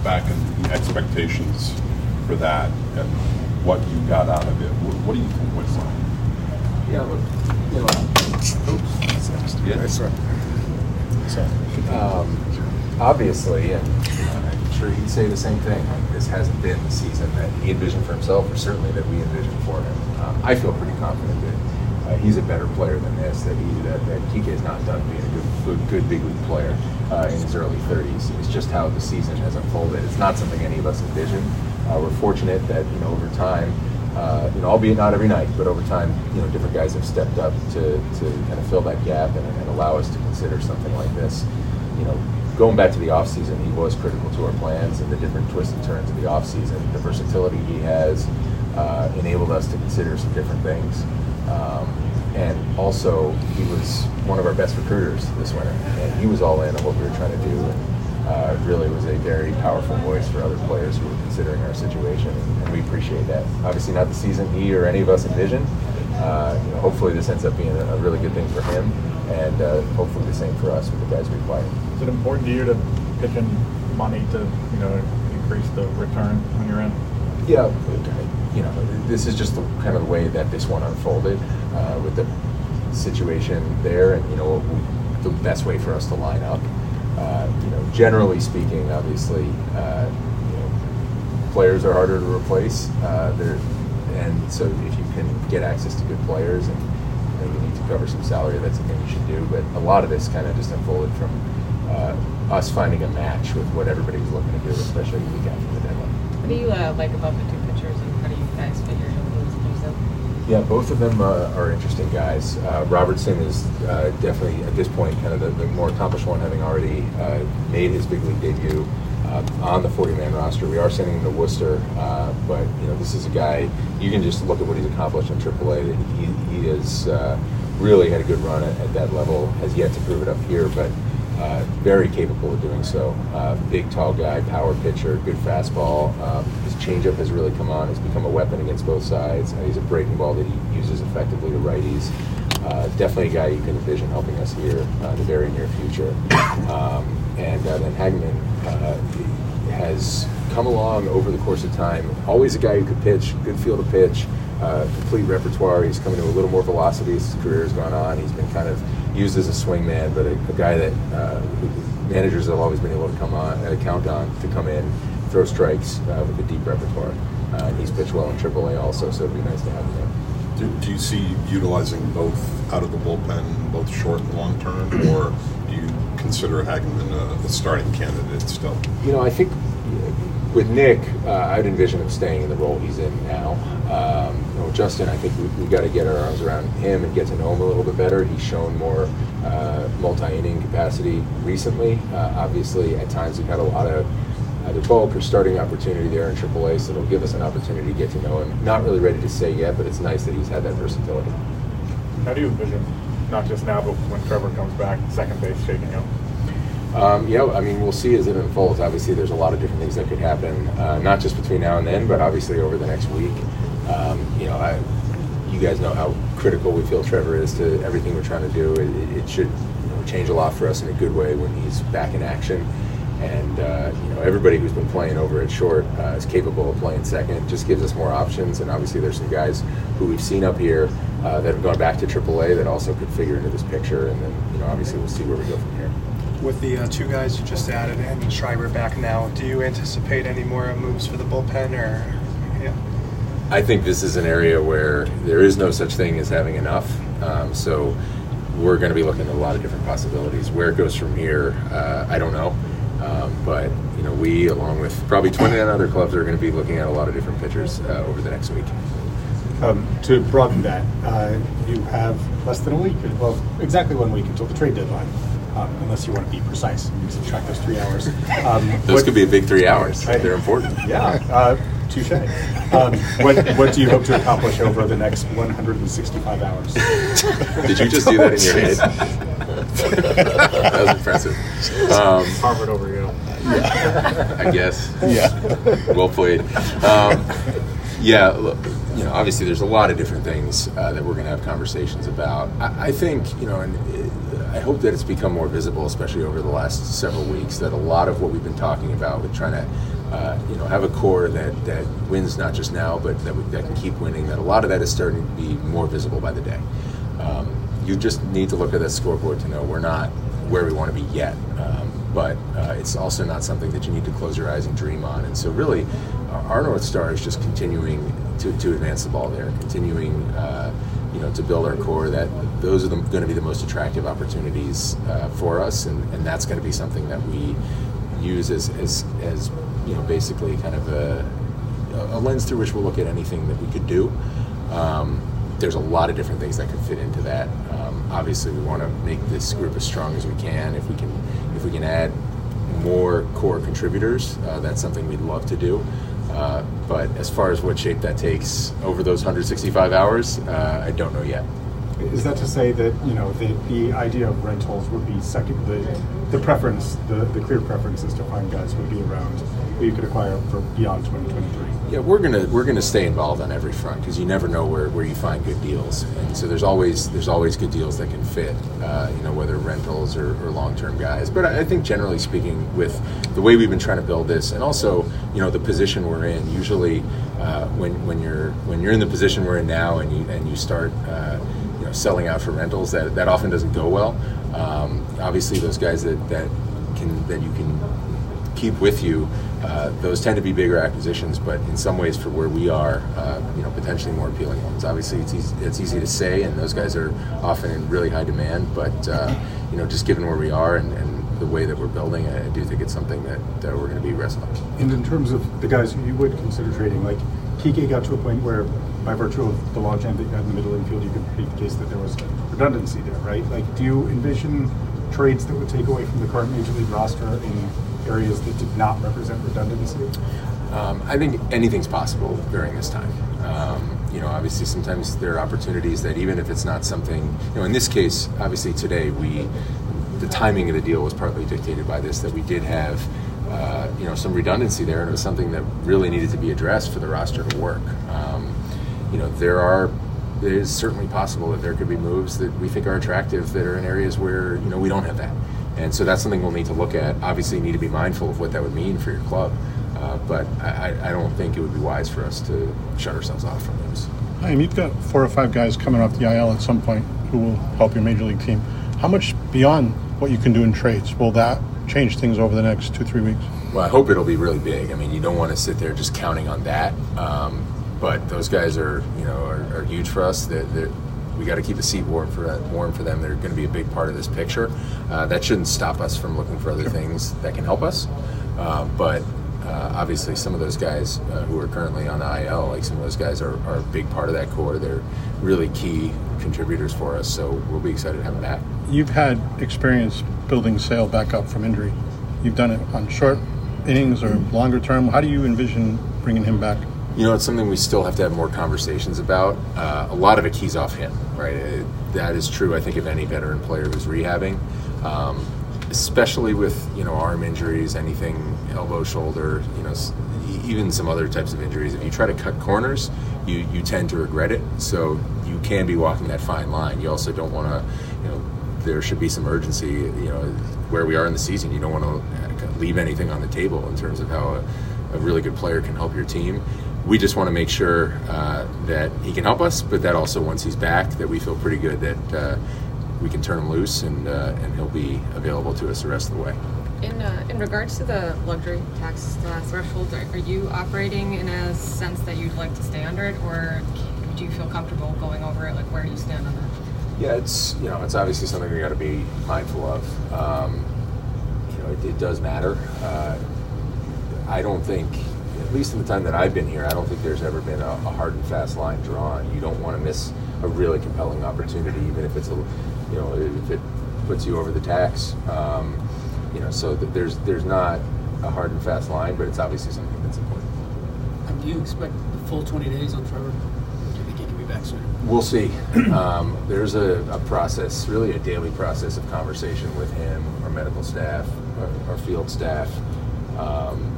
When you look back and the expectations for that and what you got out of it, what, what do you think was like? Yeah, look, you know, oops. Yeah. Sorry. Um, obviously, and uh, I'm sure he'd say the same thing. Like, this hasn't been the season that he envisioned for himself, or certainly that we envisioned for him. Um, I feel pretty confident that uh, he's a better player than this. That he that, that Kike is not done being a good, good, good big league player uh, in his early 30s. It's just how the season has unfolded. It's not something any of us envisioned. Uh, we're fortunate that you know over time uh, you know, albeit not every night, but over time, you know, different guys have stepped up to, to kind of fill that gap and, and allow us to consider something like this. You know, going back to the offseason, he was critical to our plans and the different twists and turns of the offseason. The versatility he has uh, enabled us to consider some different things. Um, and also, he was one of our best recruiters this winter, and he was all in on what we were trying to do. And, uh, really was a very powerful voice for other players who were considering our situation, and we appreciate that. Obviously, not the season he or any of us envisioned. Uh, you know, hopefully, this ends up being a, a really good thing for him, and uh, hopefully the same for us with the guys we play. Is it important to you to pitch in money to you know increase the return when you're in? Yeah, you know, this is just the, kind of the way that this one unfolded uh, with the situation there, and you know, the best way for us to line up. Uh, you know, generally speaking, obviously, uh, you know, players are harder to replace. Uh, and so if you can get access to good players and you, know, you, need to cover some salary, that's the thing you should do. But a lot of this kind of just unfolded from uh, us finding a match with what everybody was looking to do, especially the week after the deadline. What do you uh, like about the two Yeah, both of them uh, are interesting guys. Uh, Robertson is uh, definitely, at this point, kind of the, the more accomplished one, having already uh, made his big league debut uh, on the 40-man roster. We are sending him to Worcester, uh, but you know this is a guy. You can just look at what he's accomplished in AAA. He, he has really had a good run at, at, that level. Has yet to prove it up here, but. very capable of doing so. big, tall guy, power pitcher, good fastball. Um, changeup has really come on. It's become a weapon against both sides. he's a breaking ball that he uses effectively to righties. Uh, definitely a guy you can envision helping us here uh, in the very near future. Um, and uh, then Hagenman has come along over the course of time. Always a guy who could pitch, good field of pitch, uh, complete repertoire. He's coming to a little more velocity as his career has gone on. He's been kind of used as a swingman, but a, a guy that uh, managers have always been able to come on, uh, count on to come in, throw strikes uh, with a deep repertoire. Uh, and he's pitched well in AAA also, so it'd be nice to have him. Do, do you see utilizing both out of the bullpen, both short and long term, or do you consider Hagenman a, a starting candidate still? You know, I think with Nick, uh, I'd envision him staying in the role he's in now. Um, you know, Justin, I think we, we got to get our arms around him and get to know him a little bit better. He's shown more uh, multi-inning capacity recently. Uh, obviously, at times we've had a lot of either bulk or starting opportunity there in AAA, so it'll give us an opportunity to get to know him. Not really ready to say yet, but it's nice that he's had that versatility. How do you envision, not just now, but when Trevor comes back, second base shaking up? Um, yeah, I mean, we'll see as it unfolds. Obviously, there's a lot of different things that could happen, uh, not just between now and then, but obviously over the next week. Um, you know, I, you guys know how critical we feel Trevor is to everything we're trying to do. It, it should you know, change a lot for us in a good way when he's back in action. And uh, you know, everybody who's been playing over at short uh, is capable of playing second. It just gives us more options. And obviously, there's some guys who we've seen up here uh, that have gone back to AAA that also could figure into this picture. And then, you know, obviously, we'll see where we go from here. With the uh, two guys you just added and Schreiber back now, do you anticipate any more moves for the bullpen, or yeah? I think this is an area where there is no such thing as having enough. Um, so we're going to be looking at a lot of different possibilities. Where it goes from here, uh, I don't know. Um, but you know, we, along with probably 29 other clubs, are going to be looking at a lot of different pitchers uh, over the next week. Um, to broaden that, uh, you have less than a week, well, exactly one week until the trade deadline, um, unless you want to be precise. You subtract those three hours. Um, Those what- could be a big three hours. Right. They're important. Yeah, uh, touche. Um, what, what do you hope to accomplish over the next 165 hours? Did you just do that in your head? that was impressive. Um, Harvard over Yale. I guess. Yeah. well played. Um, yeah, look, you know, obviously there's a lot of different things uh, that we're going to have conversations about. I, I think, you know, and it, I hope that it's become more visible, especially over the last several weeks, that a lot of what we've been talking about with trying to, uh, you know, have a core that, that wins not just now, but that, we, that can keep winning, that a lot of that is starting to be more visible by the day. You just need to look at that scoreboard to know we're not where we want to be yet. Um, but uh, it's also not something that you need to close your eyes and dream on. And so, really, our North Star is just continuing to, to advance the ball there, continuing, uh, you know, to build our core. That those are going to be the most attractive opportunities uh, for us, and, and that's going to be something that we use as, as, as you know, basically kind of a, a lens through which we'll look at anything that we could do. Um, there's a lot of different things that could fit into that. Um, obviously, we want to make this group as strong as we can. If we can, if we can add more core contributors, uh, that's something we'd love to do. Uh, but as far as what shape that takes over those 165 hours, uh, I don't know yet. Is that to say that, you know, the, the idea of rentals would be second, the, the preference, the, the clear preference is to find guys would be around, you could acquire for beyond 2023? Yeah, we're gonna we're gonna stay involved on every front because you never know where, where you find good deals, and so there's always there's always good deals that can fit, uh, you know, whether rentals or, or long term guys. But I, I think generally speaking, with the way we've been trying to build this, and also you know the position we're in, usually uh, when when you're when you're in the position we're in now, and you and you start. Uh, you know, selling out for rentals that, that often doesn't go well. Um, obviously, those guys that, that can that you can keep with you. Uh, those tend to be bigger acquisitions, but in some ways, for where we are, uh, you know, potentially more appealing ones. Obviously, it's easy, it's easy to say, and those guys are often in really high demand. But uh, you know, just given where we are and, and the way that we're building, I, do think it's something that, that we're going to be wrestling. And in terms of the guys who you would consider trading, like Kike got to a point where, by virtue of the logjam that you had in the middle infield, you could make the case that there was redundancy there, right? Like, do you envision trades that would take away from the current major league roster areas that did not represent redundancy? Um, I think anything's possible during this time. Um, you know, obviously, sometimes there are opportunities that even if it's not something, you know, in this case, obviously today we, the timing of the deal was partly dictated by this that we did have, uh, you know, some redundancy there, and it was something that really needed to be addressed for the roster to work. Um, you know, there are. It is certainly possible that there could be moves that we think are attractive that are in areas where you know we don't have that, and so that's something we'll need to look at. Obviously, you need to be mindful of what that would mean for your club. Uh, but I, I don't think it would be wise for us to shut ourselves off from those. I mean, you've got four or five guys coming off the IL at some point who will help your major league team. How much beyond what you can do in trades will that change things over the next two, three weeks? Well, I hope it'll be really big. I mean, you don't want to sit there just counting on that. Um, but those guys are, you know, are, are huge for us. They're, they're, we got to keep the seat warm for warm for them. They're going to be a big part of this picture. Uh, that shouldn't stop us from looking for other things that can help us. Uh, but uh, obviously, some of those guys uh, who are currently on the IL, like some of those guys are, are a big part of that core. They're really key contributors for us. So we'll be excited to have them back. You've had experience building Sale back up from injury. You've done it on short innings or longer term. How do you envision bringing him back? You know, it's something we still have to have more conversations about. Uh, a lot of it keys off him, right? That is true, I think, of any veteran player who's rehabbing, um, especially with you know arm injuries, anything elbow, shoulder, you know, even some other types of injuries. If you try to cut corners, you you tend to regret it. So you can be walking that fine line. You also don't want to, you know, there should be some urgency. You know, where we are in the season, you don't want to leave anything on the table in terms of how a, a really good player can help your team we just want to make sure uh, that he can help us, but that also once he's back, that we feel pretty good that uh, we can turn him loose and uh, and he'll be available to us the rest of the way. In uh, in regards to the luxury tax uh, threshold, are, are you operating in a sense that you'd like to stay under it, or do you feel comfortable going over it? Like where you stand on that? Yeah, it's you know it's obviously something we got to be mindful of. Um, you know, it, it does matter. Uh, I don't think at least in the time that I've been here, I don't think there's ever been a, a hard and fast line drawn. You don't want to miss a really compelling opportunity, even if it's a, you know, if it puts you over the tax. Um, you know, so th- there's there's not a hard and fast line, but it's obviously something that's important. Do you expect the full 20 days on Trevor? Do you think he can be back sooner? We'll see. Um, there's a, a, process, really a daily process of conversation with him, our medical staff, our, our field staff. Um,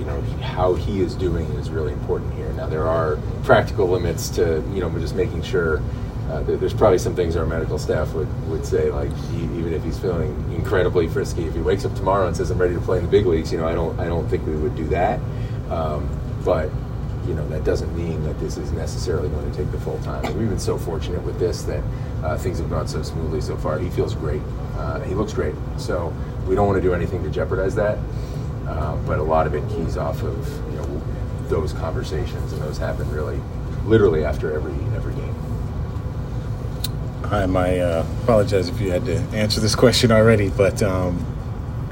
you know how he is doing is really important here. Now there are practical limits to you know just making sure. Uh, there's probably some things our medical staff would, would say, like he, even if he's feeling incredibly frisky, if he wakes up tomorrow and says I'm ready to play in the big leagues, you know, I don't I don't think we would do that. Um, but you know that doesn't mean that this is necessarily going to take the full time. We've been so fortunate with this that uh, things have gone so smoothly so far. He feels great. Uh, he looks great. So we don't want to do anything to jeopardize that. Uh, but a lot of it keys off of you know those conversations, and those happen really, literally after every every game. I might uh, apologize if you had to answer this question already, but um,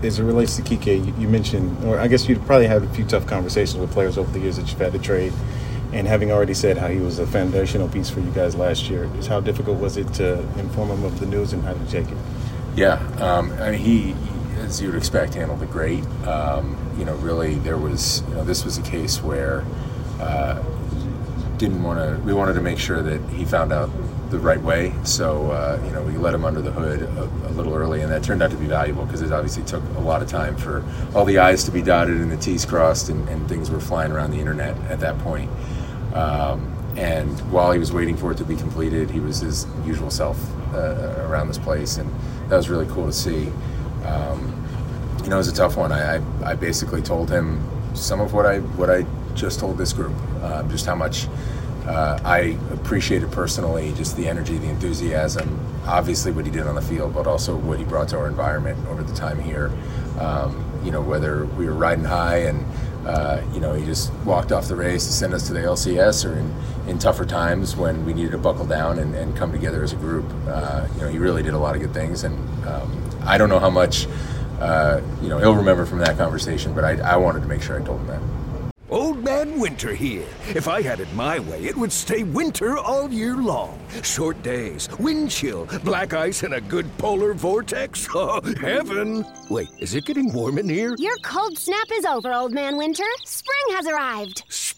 as it relates to Kike, you, you, mentioned, or I guess you probably had a few tough conversations with players over the years that you've had to trade. And having already said how he was a foundational piece for you guys last year, is how difficult was it to inform him of the news and how to take it? Yeah, um, I mean, he as you would expect, handled it great. Um, you know, really, there was, you know, this was a case where uh, didn't want to. We wanted to make sure that he found out the right way. So, uh, you know, we let him under the hood a, a little early, and that turned out to be valuable because it obviously took a lot of time for all the I's to be dotted and the T's crossed, and, and things were flying around the internet at that point. Um, and while he was waiting for it to be completed, he was his usual self uh, around this place, and that was really cool to see. Um, you know, it was a tough one. I, I, I, basically told him some of what I what I just told this group, uh, just how much uh, I appreciated personally, just the energy, the enthusiasm, obviously what he did on the field, but also what he brought to our environment over the time here. Um, you know, whether we were riding high and uh, you know, he just walked off the Rays to send us to the LCS, or in, in tougher times when we needed to buckle down and, and come together as a group. Uh, you know, he really did a lot of good things, and um, I don't know how much uh, you know he'll remember from that conversation, but I, I wanted to make sure I told him that. Old Man Winter here. If I had it my way, it would stay winter all year long. Short days, wind chill, black ice, and a good polar vortex. Oh, heaven! Wait, is it getting warm in here? Your cold snap is over, Old Man Winter. Spring has arrived.